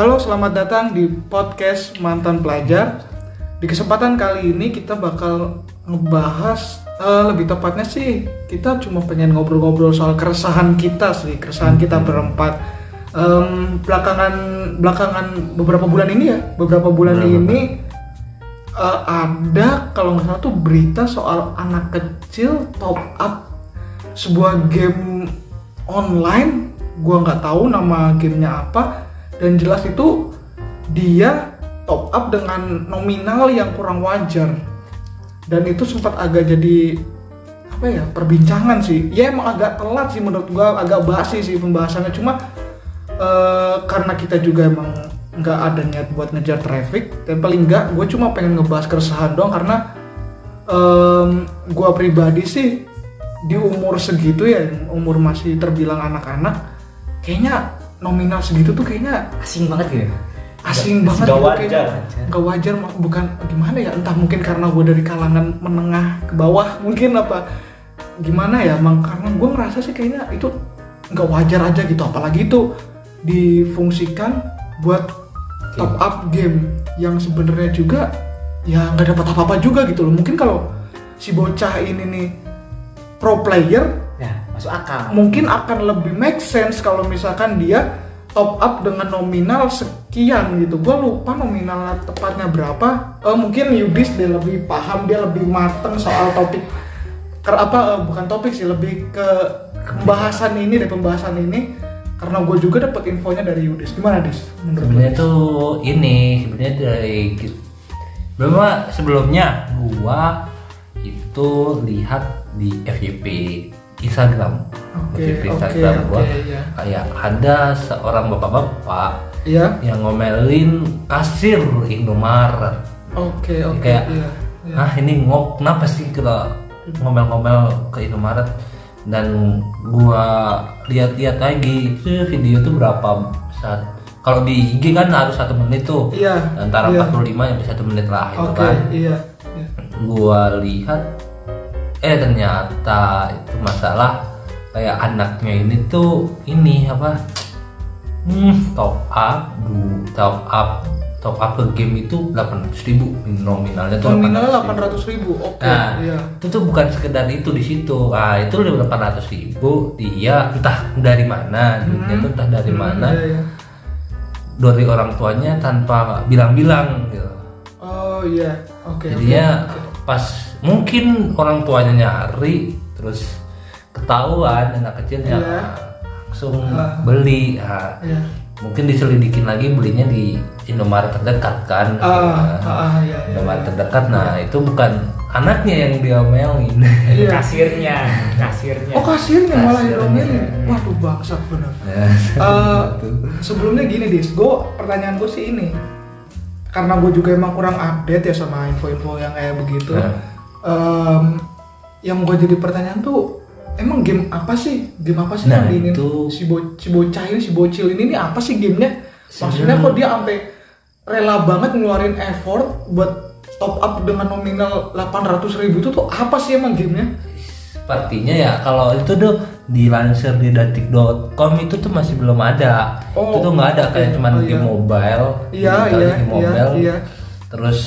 Halo, selamat datang di podcast Mantan Pelajar. Di kesempatan kali ini kita bakal ngebahas eh, lebih tepatnya sih kita cuma pengen ngobrol-ngobrol soal keresahan kita sih, keresahan kita berempat. Em, belakangan belakangan beberapa bulan ini ya, beberapa bulan Beberapa. ini eh, ada kalau nggak salah tuh berita soal anak kecil top up sebuah game online gua nggak tahu nama gamenya apa dan jelas itu dia top up dengan nominal yang kurang wajar. Dan itu sempat agak jadi apa ya perbincangan sih. Ya emang agak telat sih menurut gua agak basi sih pembahasannya. Cuma eh, karena kita juga emang nggak ada niat buat ngejar traffic dan paling nggak gue cuma pengen ngebahas keresahan doang karena em, gua pribadi sih di umur segitu ya umur masih terbilang anak-anak kayaknya nominal segitu tuh kayaknya asing banget gitu asing banget Gak gitu wajar. kayaknya nggak wajar bukan gimana ya entah mungkin karena gue dari kalangan menengah ke bawah mungkin apa gimana ya emang karena gue ngerasa sih kayaknya itu nggak wajar aja gitu apalagi itu difungsikan buat top up game yang sebenarnya juga ya nggak dapat apa-apa juga gitu loh. Mungkin kalau si bocah ini nih pro player ya masuk akal. Mungkin akan lebih make sense kalau misalkan dia top up dengan nominal sekian gitu. Gue lupa nominal tepatnya berapa. Eh, mungkin Yudis dia lebih paham dia lebih mateng soal topik Ker apa eh, bukan topik sih lebih ke pembahasan ini deh pembahasan ini. Karena gue juga dapat infonya dari Yudis. Gimana Dis? Menurut sebenarnya tuh ini sebenarnya dari belum sebelumnya gua itu lihat di FYP Instagram. Oke, FYP oke, Instagram gua. oke, ya. kayak ada seorang bapak-bapak Iya yang ngomelin kasir Indomaret. Oke oke kayak iya, iya. ah ini ngop kenapa sih kita ngomel-ngomel ke Indomaret? Dan gua lihat-lihat lagi itu video tuh berapa saat? Kalau di IG kan harus satu menit tuh. Iya, antara iya. 45 sampai satu menit lah itu oke kan. iya iya. gua lihat eh ternyata itu masalah kayak anaknya ini tuh ini apa hmm, top up du top up top up ke game itu 800 ribu nominalnya tuh nominalnya 800.000. 800 ribu oke Nah, iya itu tuh bukan sekedar itu di situ. Ah, itu 800 ribu dia entah dari mana, duitnya tuh entah dari Hmm, mana, iya, iya. dari orang tuanya tanpa bilang-bilang gitu. Oh iya, oke. Jadinya oke, oke. pas mungkin orang tuanya nyari terus ketahuan anak kecilnya Iya. langsung Ah. beli. Ah, Iya. mungkin diselidikin lagi belinya di Indomaret terdekat kan. Ah, Nah, ah, ah, iya, iya. Indomaret terdekat. Nah, itu bukan anaknya yang diomelin. Iya. kasirnya kasirnya Oh kasirnya malah yang Kasirnya. domelin. Waduh bangsat bener. Nah, Eh, sebelumnya gini dis, gue pertanyaan gue sih ini, karena gue juga emang kurang update ya sama info-info yang kayak begitu. Nah. Em, yang gue jadi pertanyaan tuh, emang game apa sih? Game apa sih Nah, yang itu- si, bo- si bocah ini, si bocil ini, ini apa sih gamenya? Maksudnya kok dia sampai rela banget ngeluarin effort buat top up dengan nominal 800 ribu itu tuh apa sih emang gamenya? Sepertinya ya kalau itu tuh dilansir di detik.com itu tuh masih belum ada. Oh, itu tuh nggak ada kayak oke. cuman Oh, game iya. mobile. Iya, iya, game iya, mobile. iya. Terus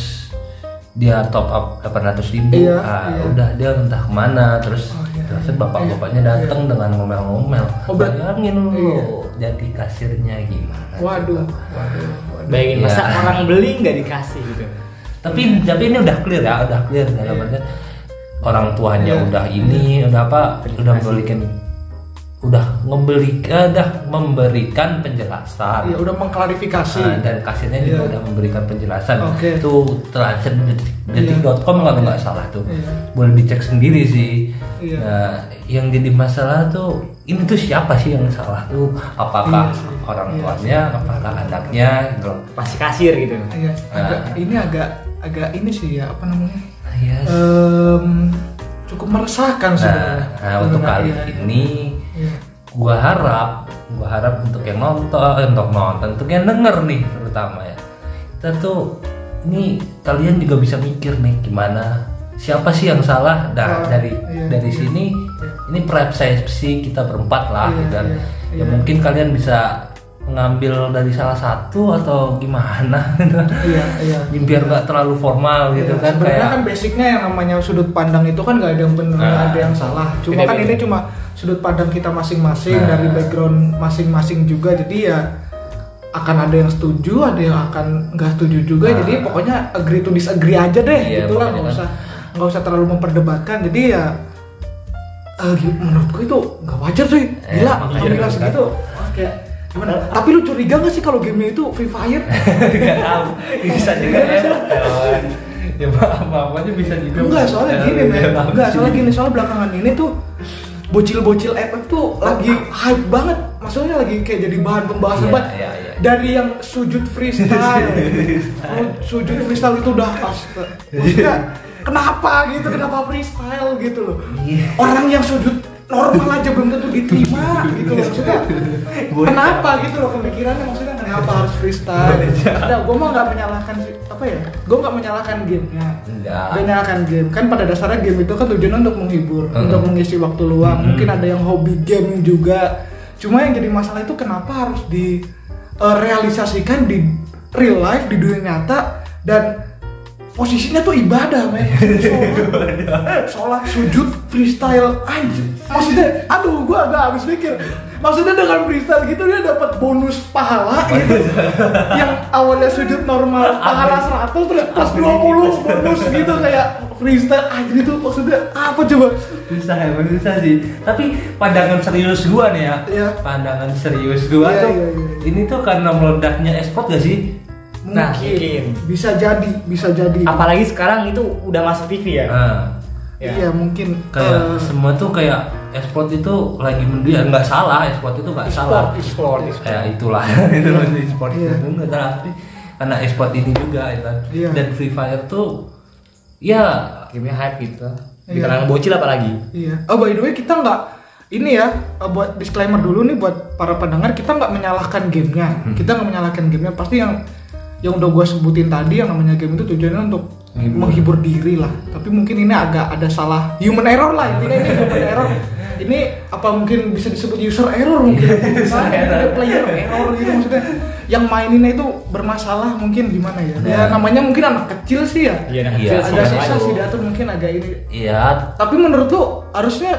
dia top up 800 ribu. Iya, ah, iya. udah dia entah ke mana. Terus Oh, iya, terus iya, bapak-bapaknya iya, datang dengan ngomel-ngomel. Oh, Bayangin lu Iya. jadi kasirnya gimana? Waduh, waduh, waduh. bayangin Iya. masa orang beli nggak dikasih gitu tapi tapi ini udah clear ya udah clear dalam Iya. orang tuanya Iya. udah ini udah apa udah memberikan udah ngebeli eh, udah memberikan penjelasan Iya, udah mengklarifikasi. Nah, dan kasirnya juga Iya. udah memberikan penjelasan Oke. itu terlansir di detik- Iya. detik.com kalau nggak salah tuh Iya. boleh dicek sendiri sih Iya. nah yang jadi masalah tuh ini tuh siapa sih yang salah tuh apakah sih. orang Iya tuanya apakah anaknya gitu pasti kasir gitu Iya, agak, Nah. ini agak agak ini sih ya apa namanya? Yes. Em, cukup meresahkan Nah, sebenarnya. nah, untuk kali ini. Gua harap gua harap untuk yang nonton eh, untuk nonton untuk yang denger nih terutama ya kita tuh ini kalian juga bisa mikir nih gimana siapa sih yang salah nah Oh, dari iya, dari iya. sini ini persepsi kita berempat lah Iya, gitu kan iya, ya iya. mungkin kalian bisa mengambil dari salah satu atau gimana iya iya biar nggak terlalu formal gitu Iya, kan sebenarnya kayak kan basicnya yang namanya sudut pandang itu kan nggak ada yang benar Nah, ada yang salah cuma kan beda-beda. ini cuma sudut pandang kita masing-masing Nah. dari background masing-masing juga jadi ya akan ada yang setuju ada yang akan nggak setuju juga Nah. jadi pokoknya agree to disagree aja deh Iya, gitu lah pokoknya nggak kan. usah nggak usah terlalu memperdebatkan jadi ya eh, gi- menurutku itu nggak wajar sih Eh, gila makanya alhamdulillah kan. segitu kayak gimana? Tapi lu curiga nggak sih kalau gamenya itu Free Fire? Nggak tahu. Bisa juga ya ya apa apanya bisa juga Enggak, soalnya Ya, gini ya, men. Enggak, sih. soalnya gini, soalnya belakangan ini tuh Bocil-bocil FF tuh lagi hype banget. Maksudnya lagi kayak jadi bahan pembahasan Iya, banget. iya, iya. Dari yang sujud freestyle. Kalau Sujud freestyle itu udah astaga. Maksudnya kenapa gitu, kenapa freestyle gitu loh? Iya. Orang yang sujud normal aja belum tentu diterima gitu loh Maksudnya kenapa gitu loh pemikirannya maksudnya kenapa harus freestyle? Nah, gue mah nggak menyalahkan apa ya gue nggak menyalahkan gamenya. Gak nyalakan game. Kan pada dasarnya game itu kan tujuannya untuk menghibur Mm-mm. untuk mengisi waktu luang. Mm-mm. mungkin ada yang hobi game juga. Cuma yang jadi masalah itu kenapa harus direalisasikan di real life di dunia nyata dan posisinya tuh ibadah men. Sholat, sujud freestyle anjir maksudnya aduh gua agak habis pikir maksudnya dengan freestyle gitu dia dapat bonus pahala gitu. Yang awalnya sujud normal pahala 100 terus plus 20 bonus gitu kayak freestyle anjir itu maksudnya apa coba? Susah ya susah sih. Tapi pandangan serius gua nih ya. Iya. pandangan serius gua Iya, tuh iya, iya. ini tuh karena meledaknya esport gak sih mungkin, Nah, mungkin. bisa jadi bisa jadi Apalagi sekarang itu udah masuk TV ya. nah, Ya. iya mungkin kayak eh, semua tuh kayak esport itu lagi mendia nggak salah esport itu nggak salah e-sport, e-sport. ya itulah itu Iya. itu nggak salah karena esport ini juga ya kan Iya. dan free fire tuh ya Gamenya hype gitu. Di Iya. kalangan bocil apalagi. Iya. Oh by the way kita nggak ini ya eh, buat disclaimer dulu nih buat para pendengar kita nggak menyalahkan gamenya. Hmm. Kita nggak menyalahkan gamenya. Pasti yang yang udah gue sebutin tadi yang namanya game itu tujuannya untuk Menghibur. menghibur diri lah. Tapi mungkin ini agak ada salah human error lah intinya ini human error. Ini apa mungkin bisa disebut user error mungkin? User Nah, error. player error gitu maksudnya. Yang maininnya itu bermasalah mungkin gimana ya? Ya Nah. namanya mungkin anak kecil sih ya. Iya, nah, Iya, kecil Agak sih, susah aduh. sih diatur mungkin agak ini ya tapi menurut lu harusnya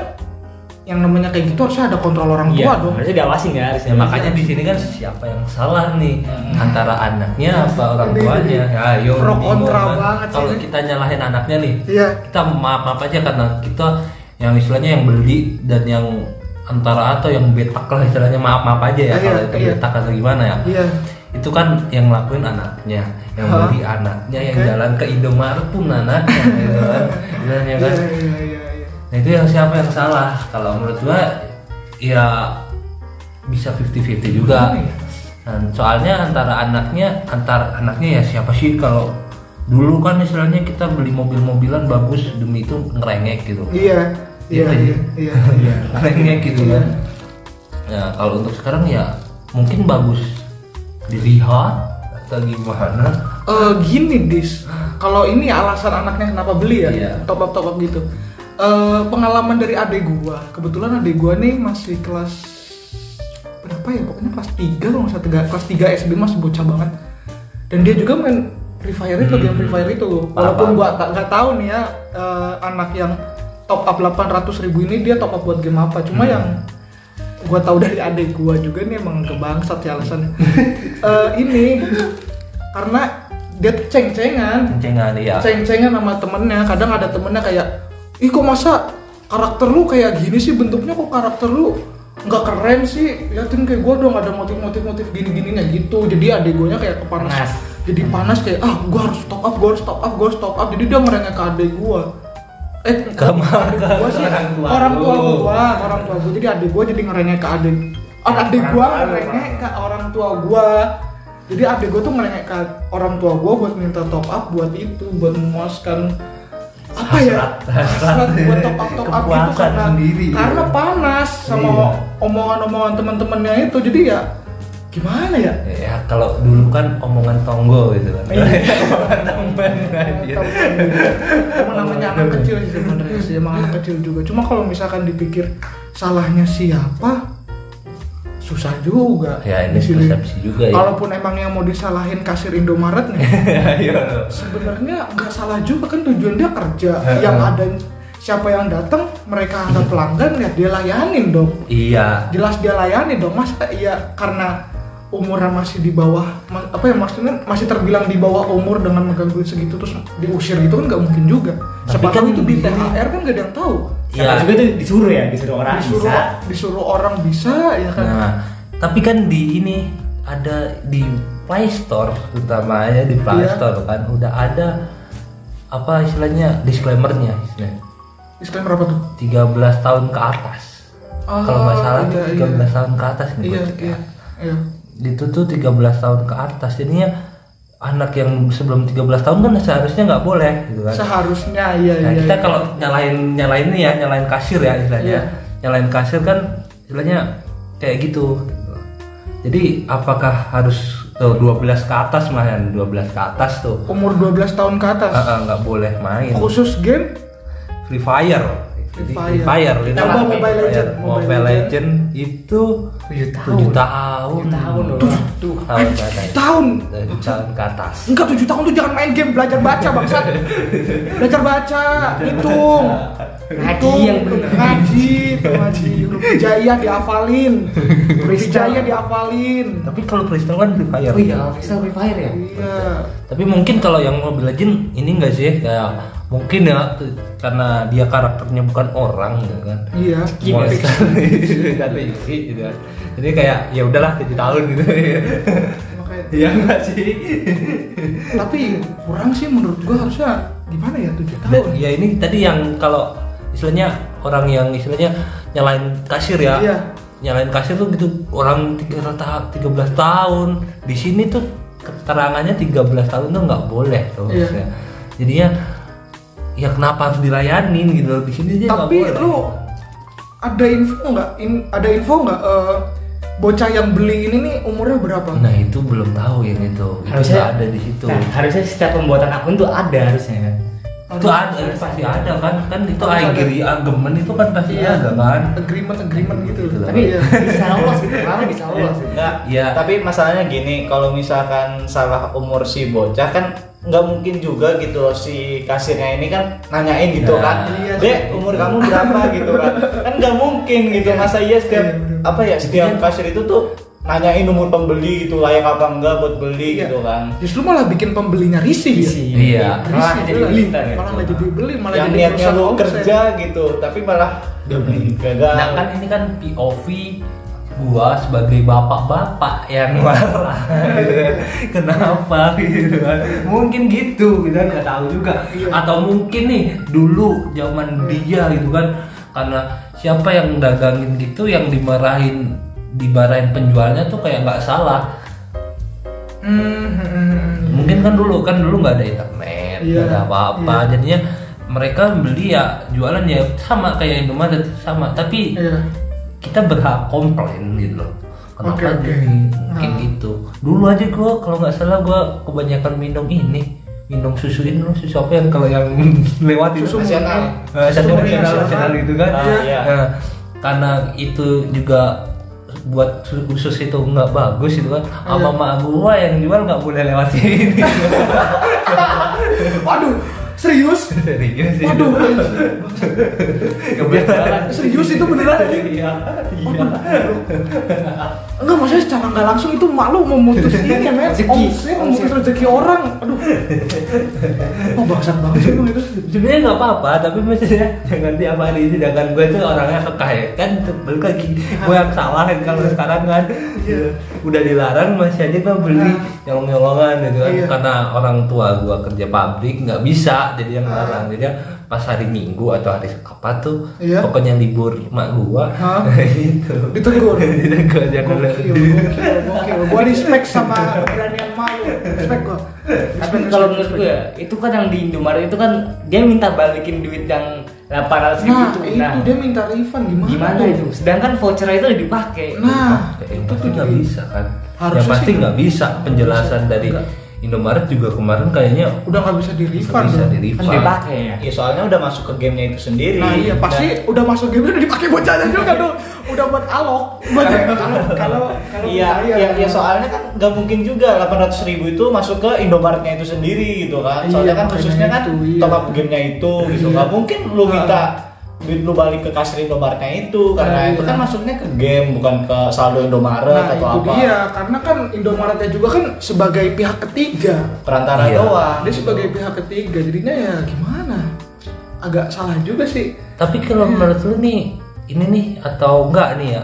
yang namanya kayak gitu harusnya ada kontrol orang tua Iya, dong. harusnya diawasin ya harusnya. Ya makanya di sini kan siapa yang salah nih Hmm. antara anaknya apa orang Ini- tuanya. Ya, ayo pro bingung kontra kan. banget sih Kalau kita nyalahin anaknya nih, Iya. kita maaf maaf aja karena kita yang istilahnya yang beli dan yang antara atau yang betak lah istilahnya maaf maaf aja ya Iya, kalau itu iya. betak atau gimana ya. Iya. Itu kan yang ngelakuin anaknya, yang beli anaknya, yang jalan ke Indomaret pun anaknya, gitu kan. Iya kan. iya iya iya. Nah itu yang siapa yang salah? Kalau menurut gua ya bisa 50-50 juga. Gimana ya? Dan soalnya antara anaknya, antar anaknya ya siapa sih kalau dulu kan istilahnya kita beli mobil-mobilan bagus demi itu ngerengek gitu. Iya. Iya Gitu iya ya. iya. iya. ngerengek gitu Iya. kan. Ya kalau untuk sekarang ya mungkin bagus dilihat atau gimana. Eh, gini dis, kalau ini alasan anaknya kenapa beli ya, Iya. top up top up gitu. Eh, pengalaman dari adik gua, kebetulan adik gua nih masih kelas berapa ya, pokoknya kelas 3 kalau nggak salah kelas 3 SD masih bocah banget. Dan dia juga main Free Fire itu, game Free Fire itu. Walaupun Apa? gua nggak tahu nih ya eh, anak yang top up 800 ribu ini dia top up buat game apa. Cuma Hmm. yang gua tahu dari adik gua juga nih emang kebangsat ya alasannya. Eh, ini karena dia ceng-cengan Cengan ya. ceng-cengan sama temennya kadang ada temennya kayak ih kok masa karakter lu kayak gini sih? Bentuknya kok karakter lu nggak keren sih? Liatin kayak gua dong ada motif-motif motif gini-gininya gitu. Jadi adik gue kayak kepanas. Panas. jadi panas kayak ah gua harus top up gua harus top up gua harus top up. Jadi dia ngerengek ke adik gua. Eh Ke adik gua sih. orang tua orang tua gua orang tua gua. Jadi adik gua jadi ngerengek ke adik. Adik adik gua tua lu, ngerengek ke orang tua gua. Jadi adik gua tuh ngerengek ke orang tua gua buat minta top up buat itu buat memuaskan apa ya Hasrat, buat top up top up gitu Kepuasan karena sendiri. karena panas sama Iya. omongan-omongan teman-temannya itu jadi ya gimana ya Ya kalau dulu kan omongan tonggo gitu kan. Iya. omongan temen namanya anak kecil sih sebenarnya sih emang anak kecil juga. Cuma kalau misalkan dipikir salahnya siapa, susah juga ya ini di sini. persepsi juga ya Kalaupun emang yang mau disalahin kasir Indomaret nih, Iya. sebenarnya nggak salah juga kan tujuan dia kerja. yang ada siapa yang datang, mereka ada pelanggan ya dia layanin dong. iya Jelas dia layani dong. Masa iya karena umuran masih di bawah, apa ya maksudnya masih terbilang di bawah umur dengan megang duit segitu terus diusir gitu kan nggak mungkin juga. Tapi kan itu di gini. THR kan nggak ada yang tahu. Iya. juga tuh disuruh ya, disuruh orang Disuruh bisa. disuruh orang bisa ya kan. Nah, tapi kan di ini ada di Play Store utamanya di Play Iya. Store kan udah ada apa istilahnya disclaimernya istilahnya Disclaimer apa tuh? 13 tahun ke atas. Oh, Kalau nggak salah tuh iya, 13 iya. tahun ke atas nih Iya, ya. iya, iya. Itu tuh 13 tahun ke atas. Jadinya anak yang sebelum 13 tahun kan seharusnya nggak boleh gitu kan. Seharusnya iya Nah, iya. kita iya. kalau nyalain nyalain ini ya, nyalain kasir ya istilahnya. Iya. Nyalain kasir kan istilahnya kayak gitu. Jadi apakah harus tuh 12 ke atas malah 12 ke atas tuh. umur 12 tahun ke atas. Nggak boleh main. Khusus game Free Fire. Free Free Fire. Fire. Coba lah, Mobile Free Fire. Legend, Mobile, Mobile Legend itu 7 tahun. 7 tahun. 7 tahun loh. Tujuh tahun ke atas. tahun. 7 tahun ke atas. Enggak 7 tahun tuh jangan main game, belajar baca bangsat. belajar baca, hitung. Ngaji yang bener. Ngaji, tuh ngaji. Huruf hijaiyah dihafalin. Huruf hijaiyah dihafalin. Tapi kalau Crystal kan Free Fire. Oh iya, bisa Free Fire ya? Iya. Tapi mungkin kalau yang Mobile Legend ini enggak sih kayak mungkin ya karena dia karakternya bukan orang gitu kan. Iya. Kan fiksi gitu kan. Jadi kayak ya udahlah 7 tahun gitu. Makanya- Iya enggak sih? Tapi kurang sih menurut gua harusnya gimana ya 7 tahun. Dan, ya ini tadi yang kalau istilahnya orang yang istilahnya nyalain kasir ya. Iya. Nyalain kasir tuh gitu orang 13 tahun 13 tahun. Di sini tuh keterangannya 13 tahun tuh nggak boleh tuh Iya. Jadinya ya kenapa harus dilayanin gitu loh. di sini aja Tapi boleh. lu ada info nggak? In- ada info nggak? eh, bocah yang beli ini nih umurnya berapa? Nah itu belum tahu yang itu. Itu Harusnya nggak ada di situ. Nah, harusnya setiap pembuatan akun tuh ada harusnya kan. itu ada pasti ada kan kan itu agree agreement itu kan pasti Iya. ada kan. agreement agreement gitu. Gitu lah. Tapi Iya. bisa lolos gitu, malah bisa lolos. Enggak, Iya. tapi masalahnya gini, kalau misalkan salah umur si bocah kan nggak mungkin juga gitu loh si kasirnya ini kan nanyain gitu Nah, kan, iya, dek iya. umur kamu berapa gitu kan, kan nggak mungkin gitu masa iya setiap Iya, apa ya setiap kasir itu tuh nanyain umur pembeli gitu layak apa enggak buat beli Iya. gitu kan, Justru malah bikin pembelinya risih ya. Iya. Malah jadi beli ya. Malah nggak jadi beli, malah yang jadi niatnya lu kerja gitu, tapi malah gagal. Nah kan ini kan POV gua sebagai bapak-bapak yang marah gitu kan. Kenapa gitu kan. Mungkin gitu kita nggak tahu juga. Iya. Atau mungkin nih dulu zaman dia gitu kan karena siapa yang dagangin gitu yang dimarahin dimarahin penjualnya tuh kayak nggak salah. Hmm, hmm, hmm. Mungkin kan dulu kan dulu nggak ada internet, nggak Iya, ada apa-apa. iya. Jadinya mereka beli ya jualan ya sama kayak Indomaret sama tapi Iya. Kita berhak komplain gitu loh kenapa oke. gini kayak Nah. gitu dulu aja gua kalau nggak salah gua kebanyakan minum ini minum susu ini loh, susu apa yang kalau yang lewat itu Susu nasional. Eh, nasional nasional gitu kan Ah, iya. Nah, karena itu juga buat su- usus itu nggak bagus itu kan sama Iya. mak gua yang jual nggak boleh lewat sini Waduh, serius? serius sih Waduh, kebetulan serius itu beneran? iya iya Enggak, maksudnya secara nggak langsung itu malu memutus ini ya, men. Omset, memutus rezeki orang. Aduh. Oh, bangsat banget sih itu. sebenarnya nggak apa-apa tapi maksudnya jangan tiap hari itu jangan gue tuh orangnya kekaya kan balik lagi gue yang salah kan kalau sekarang kan udah dilarang masih aja gue beli nyolong nyolongan gitu kan Iya. karena orang tua gue kerja pabrik nggak bisa jadi yang larang jadi pas hari minggu atau hari apa tuh Iya. pokoknya libur mak gua Hah? itu Ditegur. ditegur jangan. Gua respect sama keberanian malu. Respect gua. Tapi kalau menurut gue ya, itu kan yang di Indomaret itu kan dia minta balikin duit yang 800 ribu Nah, itu. itu dia minta refund gimana? gimana tuh? itu? Sedangkan voucher itu udah dipakai. Nah, itu itu tuh tuh nggak jadi- bisa kan Harusnya ya pasti nggak bisa penjelasan dari Nggak. Indomaret juga kemarin kayaknya udah nggak bisa di refund bisa di Kan refund dipakai ya. Ya soalnya udah masuk ke gamenya itu sendiri. Nah iya pasti udah masuk game udah dipakai bocahnya juga tuh. Udah buat alok. Buat kalau kalau kalau Iya, iya, iya, soalnya kan nggak mungkin juga 800 ribu itu masuk ke Indomaretnya itu sendiri gitu kan. Soalnya Iya, kan khususnya kan itu, iya. top up gamenya itu gitu. Iya. Nggak mungkin lu Ah. minta duit lu balik ke kasir Indomaretnya itu karena Nah, itu iya. kan masuknya ke game bukan ke saldo Indomaret Nah atau itu apa. dia karena kan Indomaretnya juga kan sebagai pihak ketiga. Perantara Iya. doang. Dia sebagai pihak ketiga jadinya ya gimana? Agak salah juga sih. tapi kalau menurut lu nih ini nih atau enggak nih ya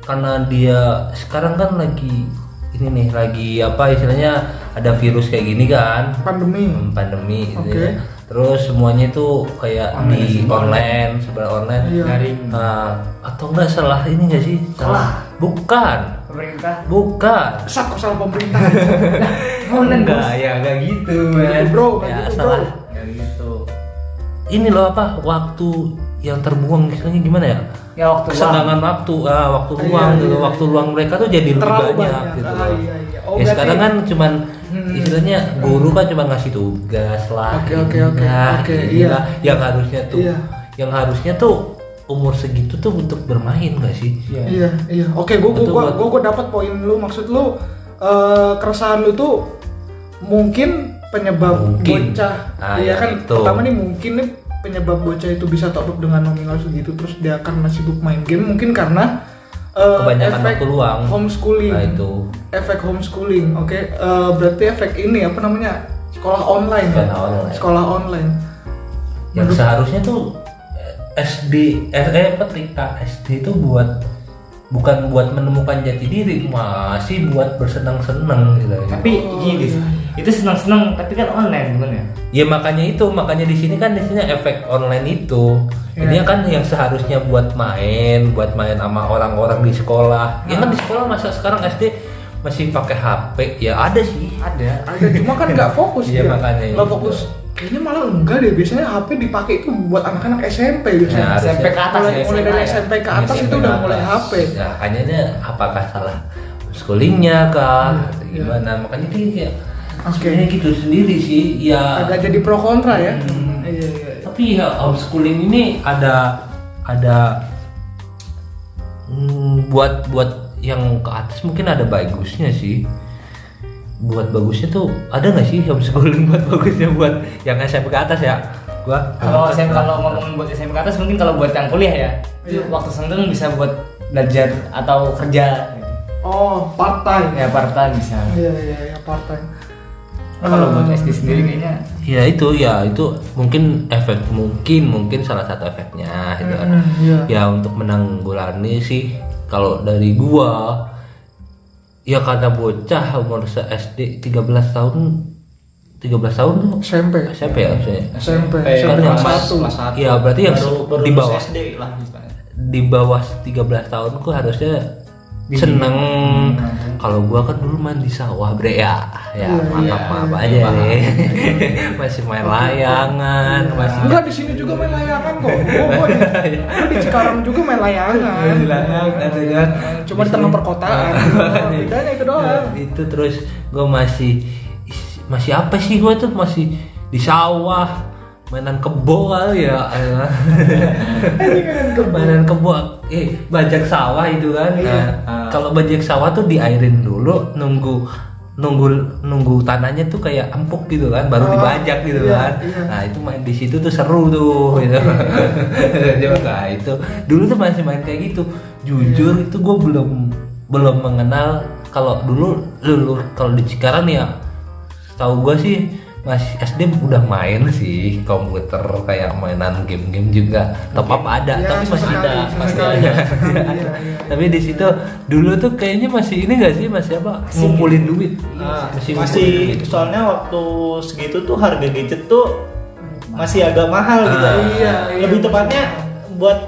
karena dia sekarang kan lagi ini nih lagi apa istilahnya ada virus kayak gini kan Pandemi. Hmm, pandemi gitu Oke. ya. Terus semuanya itu kayak di online, sebenarnya online. Iya. Daring Nah, atau enggak salah ini enggak sih? Salah. Bukan. pemerintah. Bukan. Sat kok salah pemerintah. Online enggak, ya enggak gitu, gitu, bro, ya, gitu, salah. Ya gitu. Ini loh apa? Waktu yang terbuang misalnya gimana ya? Ya waktu Kesenangan waktu, ah, waktu Iya, luang gitu. iya, Waktu iya. luang mereka tuh jadi lebih banyak, banyak. gitu. Ah, loh. iya, iya. Oh, ya sekarang kan cuman. Istilahnya guru kan cuma ngasih tugas lah. Oke, ini oke, oke, lah, oke, iya. Yang harusnya tuh, Iya. yang harusnya tuh umur segitu tuh untuk bermain gak sih? Iya, iya. Oke, gua gua gua, gua, gua dapat poin lu. Maksud lu eh keresahan lu tuh mungkin penyebab Mungkin. bocah. Ah, iya ya, kan. itu. Pertama nih mungkin nih penyebab bocah itu bisa top up dengan nominal segitu terus dia akan sibuk main game mungkin karena eh, Kebanyakan efek waktu luang. homeschooling. Nah itu. Efek homeschooling. Oke, Eh, berarti efek ini apa namanya? Sekolah online. ya? Sekolah online. Sekolah online. Yang Menurut- seharusnya tuh eh, SD, eh, eh apa TK SD itu buat bukan buat menemukan jati diri, masih buat bersenang-senang gitu. Tapi Oh, gini, iya. itu senang-senang tapi kan online bukan ya? Ya makanya itu, makanya di sini kan di sini efek online itu. Ya. Ini kan yang seharusnya buat main, buat main sama orang-orang di sekolah. Ya kan di sekolah masa sekarang SD masih pakai HP, ya ada sih. Ada. ada cuma kan nggak fokus Iya, dia. makanya nggak fokus kayaknya malah enggak deh biasanya HP dipakai itu buat anak-anak SMP biasanya Nah. SMP ke atas mulai, ya, mulai dari ya? SMP ke atas SMP itu udah mulai. HP Ya, makanya dia apakah salah schoolingnya kah? Iya, Gimana? Makanya dia kayak Oke. sebenarnya gitu sendiri sih. Ya. agak jadi pro kontra ya Hmm. iya iya. Tapi ya homeschooling ini ada ada hmm, buat buat yang ke atas mungkin ada bagusnya sih. Buat bagusnya tuh ada nggak sih homeschooling buat bagusnya buat yang SMP ke atas ya? Gua Kalau saya kalau ngomongin buat SMP ke atas mungkin kalau buat yang kuliah ya, itu Iya. waktu senggang bisa buat belajar atau kerja. gitu. oh part time Ya part time bisa. iya iya iya part time Kalau buat Eh, SD sendiri kayaknya ya itu ya itu mungkin efek mungkin mungkin salah satu efeknya gitu kan. Mm, iya. Ya untuk menanggulangi sih kalau dari gua ya karena bocah umur se SD 13 tahun 13 tahun tuh SMP SMP ya maksudnya SMP Eh, SMP Kan yang satu. Iya, berarti yang baru, baru di bawah. SD lah misalnya. di bawah 13 tahunku harusnya seneng kalau gua kan dulu main di sawah bre ya ya Iya, mantap iya, maaf iya. aja nih masih main layangan masih Enggak di sini juga main layangan kok. Gua, gua, di, gua di Cikarang juga main layangan. Di layangan, ya kan? Cuma di tengah perkotaan. Bedanya itu doang. Ya, itu terus gue masih masih apa sih gue tuh masih di sawah mainan kebo kali ya. Mainan kebo. Eh bajak sawah itu kan. Iya. Nah, kalau bajak sawah tuh diairin dulu nunggu nunggu nunggu tanahnya tuh kayak empuk gitu kan baru Oh, dibajak gitu iya, kan. iya. nah itu main di situ tuh seru tuh gitu. Coba nah, itu. Dulu tuh masih main kayak gitu. Jujur Iya. itu gue belum belum mengenal. Kalau dulu dulu kalau di Cikarang ya tahu gue sih masih SD udah main sih komputer kayak mainan game-game juga top up ada Ya, tapi masih ada masih ada iya, iya. tapi di situ dulu tuh kayaknya masih ini gak sih masih apa ngumpulin duit Nah, masih masih, ngumpulin duit. soalnya waktu segitu tuh harga gadget tuh masih agak mahal gitu. Ah. Iya, iya, Lebih masih tepatnya buat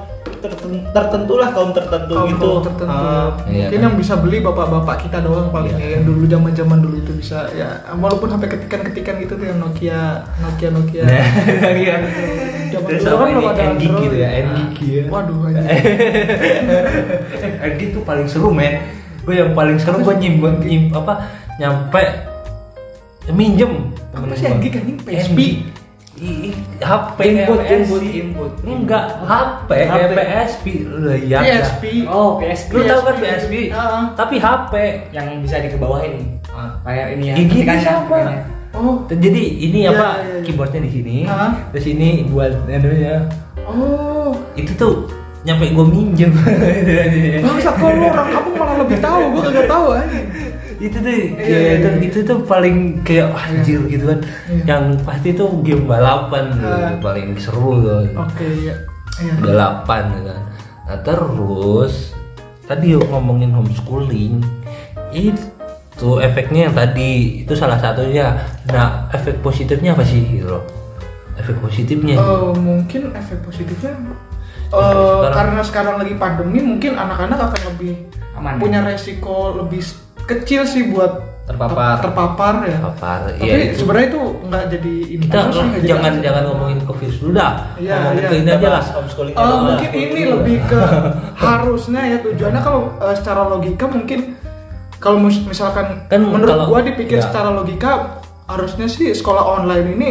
terten- tertentu lah kaum tertentu Kaum gitu. tertentu. Ah, Iya, Mungkin kan? yang bisa beli bapak-bapak kita doang paling Iya. ya. Yang dulu zaman-zaman dulu itu bisa ya walaupun sampai ketikan-ketikan gitu tuh yang Nokia Nokia Nokia. Nah, iya. Zaman Terus dulu kan belum ini ada Android. gitu ya, N-Geek ya. Waduh. Eh, N-Geek tuh paling seru men gue yang paling seru gue nyimpen nyim, apa nyampe minjem Apa sih gig anjing? PSP? HP gamebot, PSP. gamebot. enggak HP HP. PSP lihat PSP. Oh, PSP. lu tahu kan PSP? Ah. tapi HP yang bisa dikebawahin. Layar ini ya. Ya, gini ketikannya, siapa? Oh. jadi ini Iya, apa iya, iya. keyboardnya di sini Ah. terus ini buat anunya Oh. itu tuh nyampe gue minjem Bangsat kok lu orang kampung malah lebih tahu, gua kagak tahu anjing. Itu tuh Iya, ya, iya, iya. itu tuh paling kayak anjir gitu kan Iya. yang pasti tuh game balapan Ah. paling seru tuh Oke, iya. Iya. balapan kan nah terus tadi yuk ngomongin homeschooling itu efeknya yang tadi itu salah satunya nah efek positifnya apa sih gitu loh efek positifnya Eh, mungkin efek positifnya eh, sekarang- karena sekarang lagi pandemi mungkin anak-anak akan lebih Aman. punya resiko lebih kecil sih buat Terpapar. ter- terpapar ya. Terpapar, Tapi iya, itu. sebenarnya itu nggak jadi ini kita sih, nggak jadi jangan jangan ngomongin ke virus dulu dah Iya, ngomongin iya. ke ini aja lah homeschooling Eh, mungkin ini lebih ke harusnya ya tujuannya kalau eh, secara logika mungkin kalau misalkan Kan menurut kalau- gua dipikir ya. secara logika harusnya sih sekolah online ini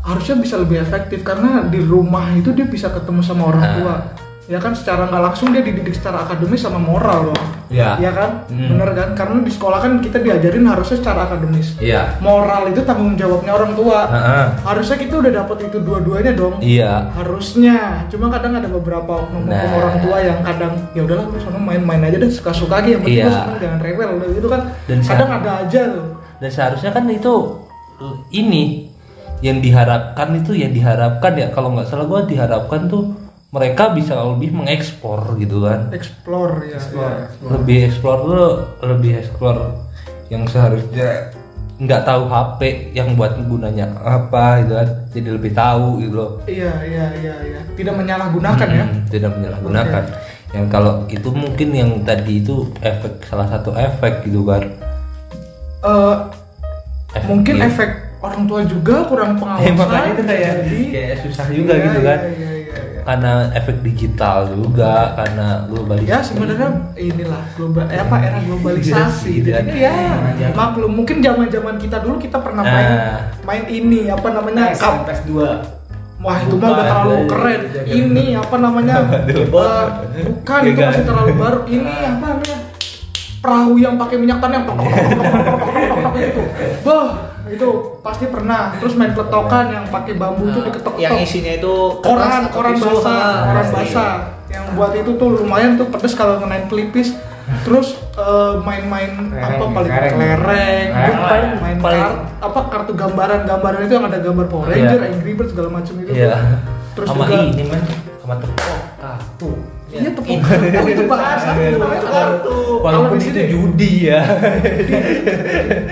harusnya bisa lebih efektif karena di rumah itu dia bisa ketemu sama orang Nah. Ya kan secara nggak langsung dia dididik secara akademis sama moral loh. Ya. ya kan? Hmm. bener kan? Karena di sekolah kan kita diajarin harusnya secara akademis. Iya. Moral itu tanggung jawabnya orang tua. Heeh. harusnya kita udah dapet itu dua-duanya dong. Iya. Harusnya. Cuma kadang ada beberapa oknum Nah. orang tua yang kadang ya udahlah sana main-main aja deh suka-suka aja yang penting Iya. seneng jangan rewel udah gitu kan. Dan kadang ada aja tuh. Dan seharusnya kan itu uh, ini yang diharapkan itu yang diharapkan ya. Kalau nggak salah gua diharapkan tuh mereka bisa lebih mengekspor gitu kan. Explore ya, ya. lebih explore tuh lebih explore yang seharusnya nggak tahu HP yang buat gunanya apa gitu kan jadi lebih tahu gitu loh. Iya iya iya iya. Tidak menyalahgunakan ya? Hmm, tidak menyalahgunakan. Yang kalau itu mungkin yang tadi itu efek salah satu efek gitu kan. Eh, Efek mungkin iya. efek orang tua juga kurang pengawasan Eh, makanya itu kayak jadi kayak susah juga Iya, gitu kan. iya, iya, iya. Karena efek digital juga karena globalisasi ya sebenarnya inilah global eh, apa era globalisasi Gitu kan. Ya maklum mungkin zaman zaman kita dulu kita pernah main Nah. main ini apa namanya PS, cup PS2. Wah itu mah udah terlalu iya, keren. iya, iya. Ini apa namanya? Eh, bukan itu Iya, masih kan? terlalu baru. Ini apa namanya? Perahu yang pakai minyak tanah yang itu. Bah, itu pasti pernah. Terus main peletokan yang pakai bambu itu diketok yang isinya itu koran koran basah ah, koran basah. Yang buat itu tuh lumayan tuh pedes kalau ngenain pelipis. Terus eh, main-main apa Kelereng, paling kelereng. paling main Paling- apa kartu gambaran. Gambaran itu yang ada gambar Power Iya. Ranger, Angry Birds segala macam itu tuh. terus sama juga ini man sama tepok kartu iya. Tepuk kartu itu bahasa. Itu namanya kartu. kalau walaupun di itu sini judi ya. Jadi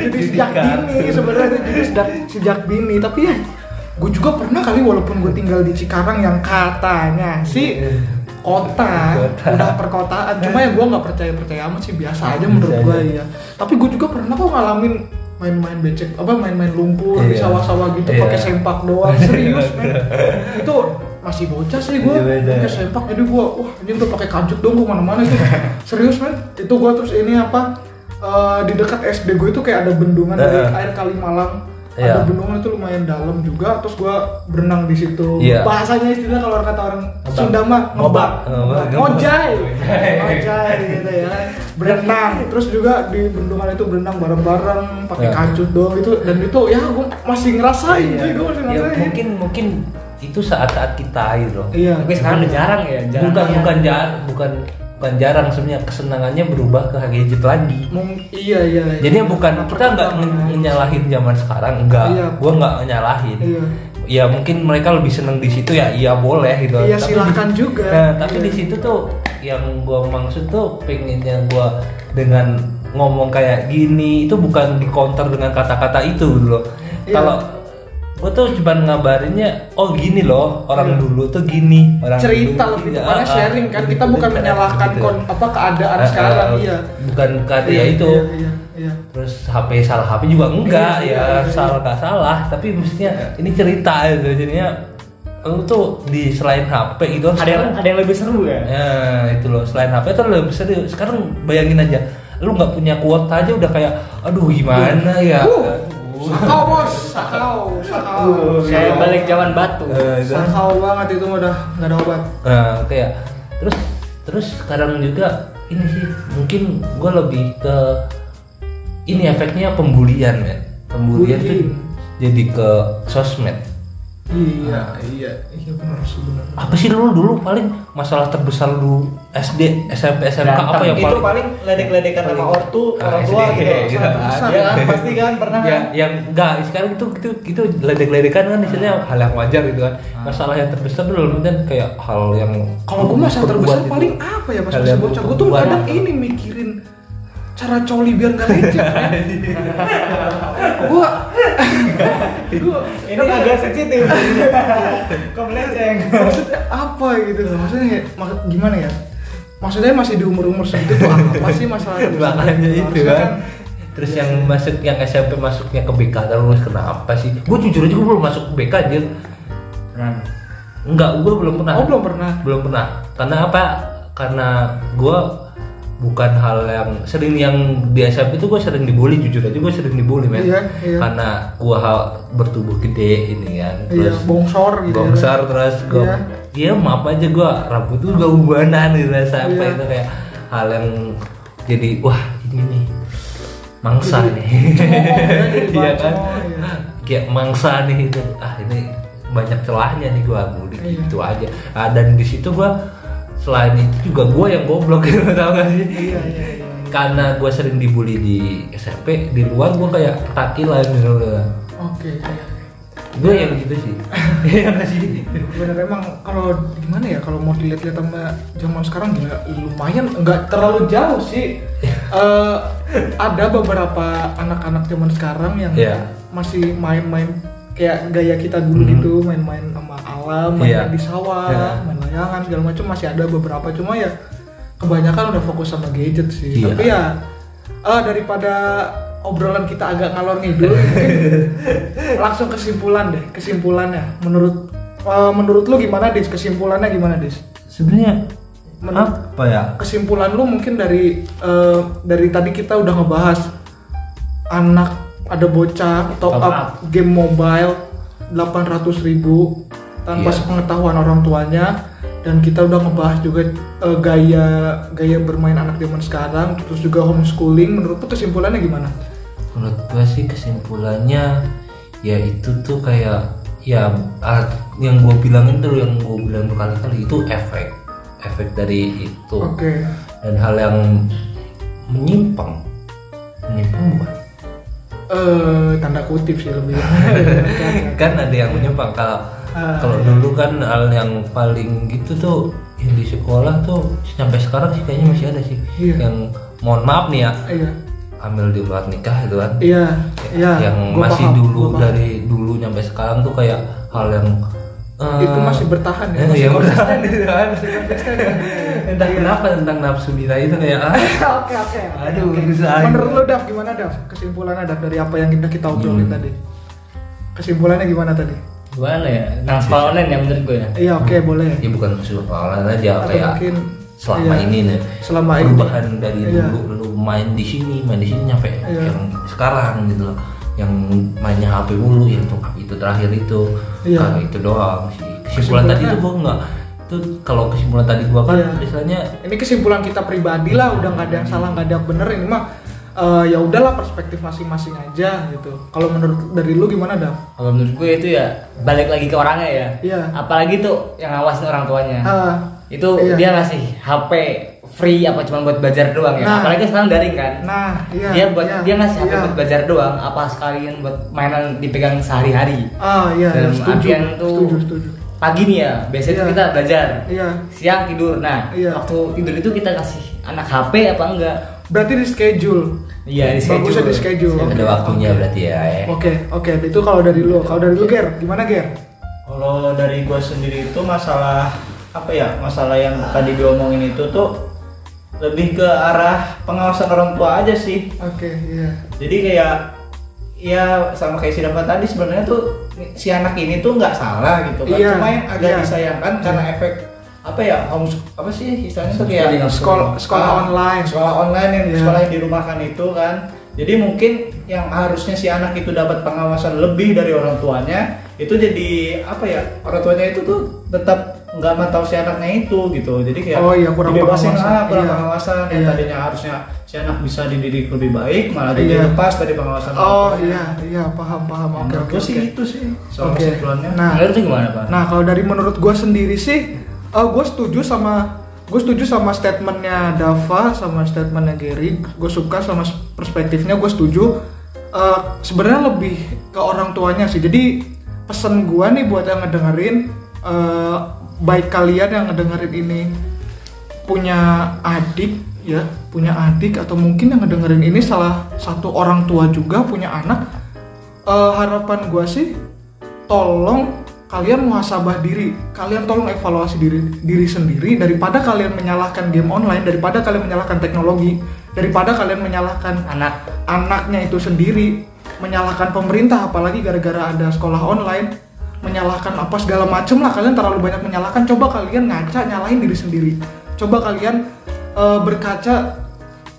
Judi sejak dini sebenarnya itu jadi sejak sejak dini. Tapi ya gue juga pernah kali walaupun gue tinggal di Cikarang yang katanya sih kota, Kota. udah perkotaan. Cuma ya gue nggak percaya percaya amat sih biasa aja menurut gue ya tapi gue juga pernah kok ngalamin main-main becek apa main-main lumpur di Iya. sawah-sawah gitu Iya. pakai sempak doang. Serius men. Itu masih bocah sih gue Iya, beda. pakai sempak jadi gue wah ini tuh pakai kancut dong gue mana-mana itu serius men? Itu gue terus ini apa eh, di dekat SD gue itu kayak ada bendungan dari Heeh. air Kalimalang Iya. ada bendungan itu lumayan dalam juga terus gue berenang di situ. Iya. bahasanya istilah kalau kata orang. Sunda mah ngebak. Ngojay ngojay gitu ya. Berenang. Terus juga di bendungan itu berenang bareng-bareng pakai Iya. kancut doang itu dan itu ya gue masih ngerasain Iya. cuy, gue masih ya ngerasain. mungkin mungkin itu saat-saat kita gitu loh iya Tapi sekarang udah jarang ya, jarang. bukan banget. bukan jarang bukan bukan jarang sebenarnya kesenangannya berubah ke gadget lagi Mung- iya iya iya. jadi bukan kita nggak menyalahin zaman sekarang enggak Iya. gua nggak nyalahin Iya. ya mungkin mereka lebih seneng di situ ya iya boleh gitu Iya, Tapi silahkan juga. nah, tapi Iya. di situ tuh yang gua maksud tuh pengennya gua dengan ngomong kayak gini itu bukan di counter dengan kata-kata itu gitu loh Iya. kalau gua tuh cuma ngabarinnya oh gini loh orang Iya. dulu tuh gini orang cerita dulu lebih ah, sharing kan kita bukan menyalahkan gitu. kon apa keadaan Ah, sekarang ah, iya bukan kata Iya, ya itu iya, iya, iya. terus HP salah HP juga enggak Iya, iya, ya iya, iya. salah nggak salah tapi maksudnya ini cerita gitu jadinya lu tuh di selain HP gitu ada yang ada yang lebih seru ya. ya itu loh selain HP tuh lebih serius sekarang bayangin aja lu nggak punya kuota aja udah kayak aduh gimana ya Uh, Sakau bos, sakau, sakau. Kayak balik zaman batu. Itu. Sakau banget itu mah udah nggak ada obat. Nah, kayak terus terus sekarang juga ini sih mungkin gue lebih ke ini efeknya pembulian ya pembulian tuh jadi ke sosmed Iya, iya, iya benar sebenarnya. apa sih lu dulu paling masalah terbesar lu SD SMP SMK Berantem. apa yang itu paling paling ledek-ledekan sama ortu Ah, orang tua SD, gitu gitu. ya kan pasti kan pernah ya, kan yang enggak sekarang itu itu itu ledek-ledekan kan istilahnya hal yang wajar gitu kan masalah yang terbesar dulu kan kayak hal yang Kalau gue masalah terbesar itu. paling apa ya pas masih bocah? Gue tuh kadang ini mikirin cara coli biar gak lecet kan. Gue, gue ini agak sensitif kok maksudnya apa gitu loh? Maksudnya ya, maksud gimana ya? Maksudnya masih di umur umur segitu tuh apa sih masalah terbesar? makanya itu Harusnya kan terus yang masuk yang SMP masuknya ke BK terus kenapa sih gue jujur aja gue belum masuk ke BK anjir enggak gue belum pernah Oh belum pernah. belum pernah karena apa karena gue bukan hal yang sering yang SMP itu gue sering dibully jujur aja gue sering dibully men Iya, iya. karena gue hal bertubuh gede ini kan Iya, terus bongsor gitu. ya. bongsor terus gue Iya. Iya maaf aja gue rambut tuh gak ubanan gitu sampai Iya. itu kayak hal yang jadi wah ini nih mangsa Jadi nih ya, iya kan iya. kayak mangsa nih itu ah ini banyak celahnya nih gua bully Iya. gitu aja ah, dan di situ gua selain itu juga gua yang goblok gitu tau gak sih Iya, iya, iya. karena gua sering dibully di SMP di luar gua kayak petakilan gitu Oke. iya. Gue yang gitu sih iya gak sih bener emang kalau gimana ya kalau mau dilihat-lihat sama zaman sekarang ya lumayan nggak terlalu jauh sih Eh, ada beberapa anak-anak zaman sekarang yang Iya. masih main-main kayak gaya kita dulu Mhm. gitu main-main sama alam main, Iya. di sawah Iya. main layangan segala macam masih ada beberapa cuma ya kebanyakan udah fokus sama gadget sih Iya. tapi ya eh, daripada obrolan kita agak ngalor ngidul langsung kesimpulan deh kesimpulannya. Menurut eh, menurut lu gimana dis? Kesimpulannya gimana dis? Sebenarnya apa ya? kesimpulan lu mungkin dari eh, dari tadi kita udah ngebahas anak ada bocah top up up. game mobile 800.000 ribu tanpa Iya. sepengetahuan orang tuanya. Dan kita udah ngebahas juga eh, gaya gaya bermain anak zaman sekarang terus juga homeschooling. Menurut lu kesimpulannya gimana? Menurut gue sih kesimpulannya ya itu tuh kayak ya yang gue bilangin tuh yang gue bilang berkali-kali itu efek efek dari itu Oke. dan hal yang menyimpang menyimpang bukan eh tanda kutip sih lebih. kan ada yang menyimpang kalau Ah, kalau dulu kan hal yang paling gitu tuh yang di sekolah tuh sampai sekarang sih kayaknya masih ada sih Iya. yang mohon maaf nih ya Iya. Ambil di luar nikah itu kan Iya. Iya. yang gua masih paham, dulu gua paham. dari dulu nyampe sekarang tuh kayak hal yang eh, itu masih bertahan ya. eh, masih iya, konsisten. bertahan gitu kan. konsisten ya. entah kenapa tentang nafsu bira itu kayak ah, Oke oke. Aduh, Oke. bisa. Menurut lu Dav gimana Dav? Kesimpulannya Dav dari apa yang kita kita obrolin Hmm. tadi? Kesimpulannya gimana tadi? Gimana ya? Sekolah online ya menurut gue ya. Iya oke boleh. ya bukan soalan aja Atau kayak mungkin selama iya, ini nih selama ini. perubahan dari Iya. dulu lu main di sini main di sini nyampe Iya. yang sekarang gitu loh yang mainnya HP mulu yang tuh itu terakhir itu Iya. Karena itu doang sih kesimpulan tadi tuh gua nggak itu kalau kesimpulan tadi gua kan Iya. istilahnya Ini kesimpulan kita pribadi lah, udah nggak ada yang salah, nggak ada yang bener. Ini mah eh, ya udahlah perspektif masing-masing aja gitu. Kalau menurut dari lu gimana Dav? Kalau menurut gue itu ya balik lagi ke orangnya ya. Iya. Apalagi tuh yang ngawasin orang tuanya. Ah, itu iya. dia ngasih HP free apa cuma buat belajar doang ya. Nah. Apalagi sekarang daring kan. Nah, iya. dia buat iya, dia ngasih HP iya. buat belajar doang apa sekalian buat mainan dipegang sehari-hari. Ah, iya, iya, Dalam setuju. artian tuh Setuju, setuju. pagi nih ya biasanya Iya. kita belajar Iya. siang tidur nah Iya. waktu tidur itu kita kasih anak HP apa enggak Berarti di schedule. iya di Bagusnya schedule. di schedule. ada Oke, waktunya oke. berarti ya ya. Oke, oke. Itu kalau dari lu. Kalau dari lu Ger, gimana Ger? Kalau dari gua sendiri itu masalah apa ya? Masalah yang tadi diomongin itu tuh lebih ke arah pengawasan orang tua aja sih. Oke, iya. Jadi kayak ya sama kayak si Dapat tadi sebenarnya tuh si anak ini tuh nggak salah gitu kan. Iya, Cuma yang agak iya. disayangkan karena efek apa ya homes apa sih istilahnya tuh kayak Sekolah sekolah Ah, online. sekolah online yang Iya. sekolah yang dirumahkan itu kan jadi mungkin yang harusnya si anak itu dapat pengawasan lebih dari orang tuanya itu jadi apa ya orang tuanya itu tuh tetap nggak mantau si anaknya itu gitu jadi kayak Oh iya, kurang dibebasin pengawasan. lah kurang Iya. pengawasan yang Iya. tadinya harusnya si anak bisa dididik lebih baik malah Iya. lepas dari pengawasan Oh iya, iya paham paham. Oke oke sih itu sih soal Oke. kesimpulannya Nah, lu gimana pak? Nah kalau dari menurut gue sendiri sih, uh, gue setuju sama gue setuju sama statementnya Dava sama statementnya Gary. Gue suka sama perspektifnya, gue setuju. Uh, Sebenarnya lebih ke orang tuanya sih. Jadi pesan gue nih buat yang ngedengerin, uh, baik kalian yang ngedengerin ini punya adik ya, punya adik atau mungkin yang ngedengerin ini salah satu orang tua juga punya anak. Uh, harapan gue sih tolong kalian muhasabah diri kalian tolong evaluasi diri diri sendiri daripada kalian menyalahkan game online daripada kalian menyalahkan teknologi daripada kalian menyalahkan Anak anaknya itu sendiri menyalahkan pemerintah apalagi gara-gara ada sekolah online menyalahkan apa segala macem lah. Kalian terlalu banyak menyalahkan. Coba kalian ngaca nyalahin diri sendiri. Coba kalian eh, berkaca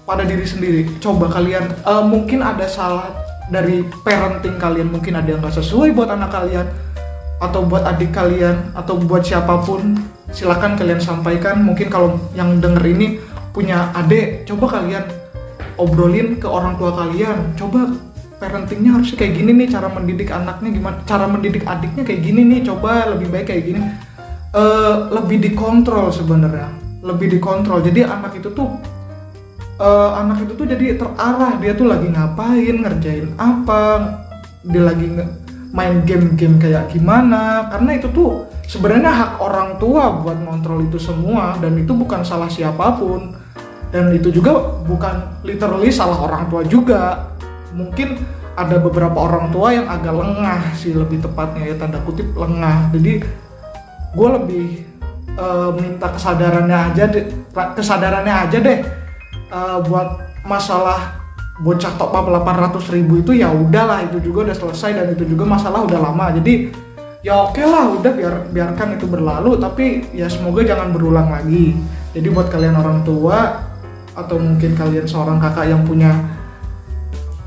pada diri sendiri. Coba kalian eh, mungkin ada salah dari parenting kalian. Mungkin ada yang nggak sesuai buat anak kalian atau buat adik kalian atau buat siapa pun. Silakan kalian sampaikan. Mungkin kalau yang denger ini punya adik coba kalian obrolin ke orang tua kalian. Coba parentingnya harusnya kayak gini nih cara mendidik anaknya gimana cara mendidik adiknya kayak gini nih coba lebih baik kayak gini. Eh, lebih dikontrol sebenarnya lebih dikontrol. Jadi anak itu tuh eh, anak itu tuh jadi terarah dia tuh lagi ngapain ngerjain apa dia lagi main game-game kayak gimana. Karena itu tuh sebenarnya hak orang tua buat ngontrol itu semua dan itu bukan salah siapa pun. Dan itu juga bukan literally salah orang tua juga mungkin ada beberapa orang tua yang agak lengah sih lebih tepatnya ya tanda kutip lengah. Jadi gue lebih eh, minta kesadarannya aja deh kesadarannya aja deh. Eh, buat masalah bocah top up 800 ribu itu ya udahlah itu juga udah selesai dan itu juga masalah udah lama. Jadi ya oke lah udah biar biarkan itu berlalu tapi ya semoga jangan berulang lagi. Jadi buat kalian orang tua atau mungkin kalian seorang kakak yang punya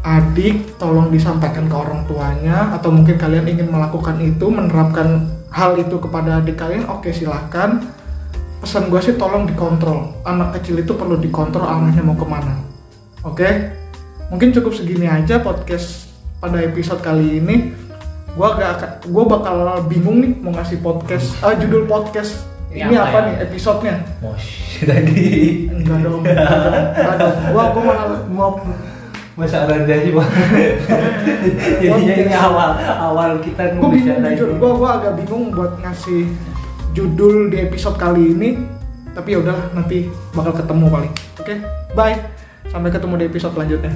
adik tolong disampaikan ke orang tuanya atau mungkin kalian ingin melakukan itu menerapkan hal itu kepada adik kalian oke silahkan pesan gue sih tolong dikontrol. Anak kecil itu perlu dikontrol anaknya mau ke mana. Oke? Mungkin cukup segini aja podcast pada episode kali ini. Gue agak gue bakal bingung nih mau ngasih podcast ah, judul podcast. Ini ini, apa apa, ya? nih episodenya? Mosh tadi. Enggak dong. Enggak dong. Gue gue malah mau masa organisasi bang jadinya ini awal awal kita gue bingung jujur. gue gue agak bingung buat ngasih judul di episode kali ini. Tapi ya udahlah nanti bakal ketemu paling. Oke? Bye. Sampai ketemu di episode selanjutnya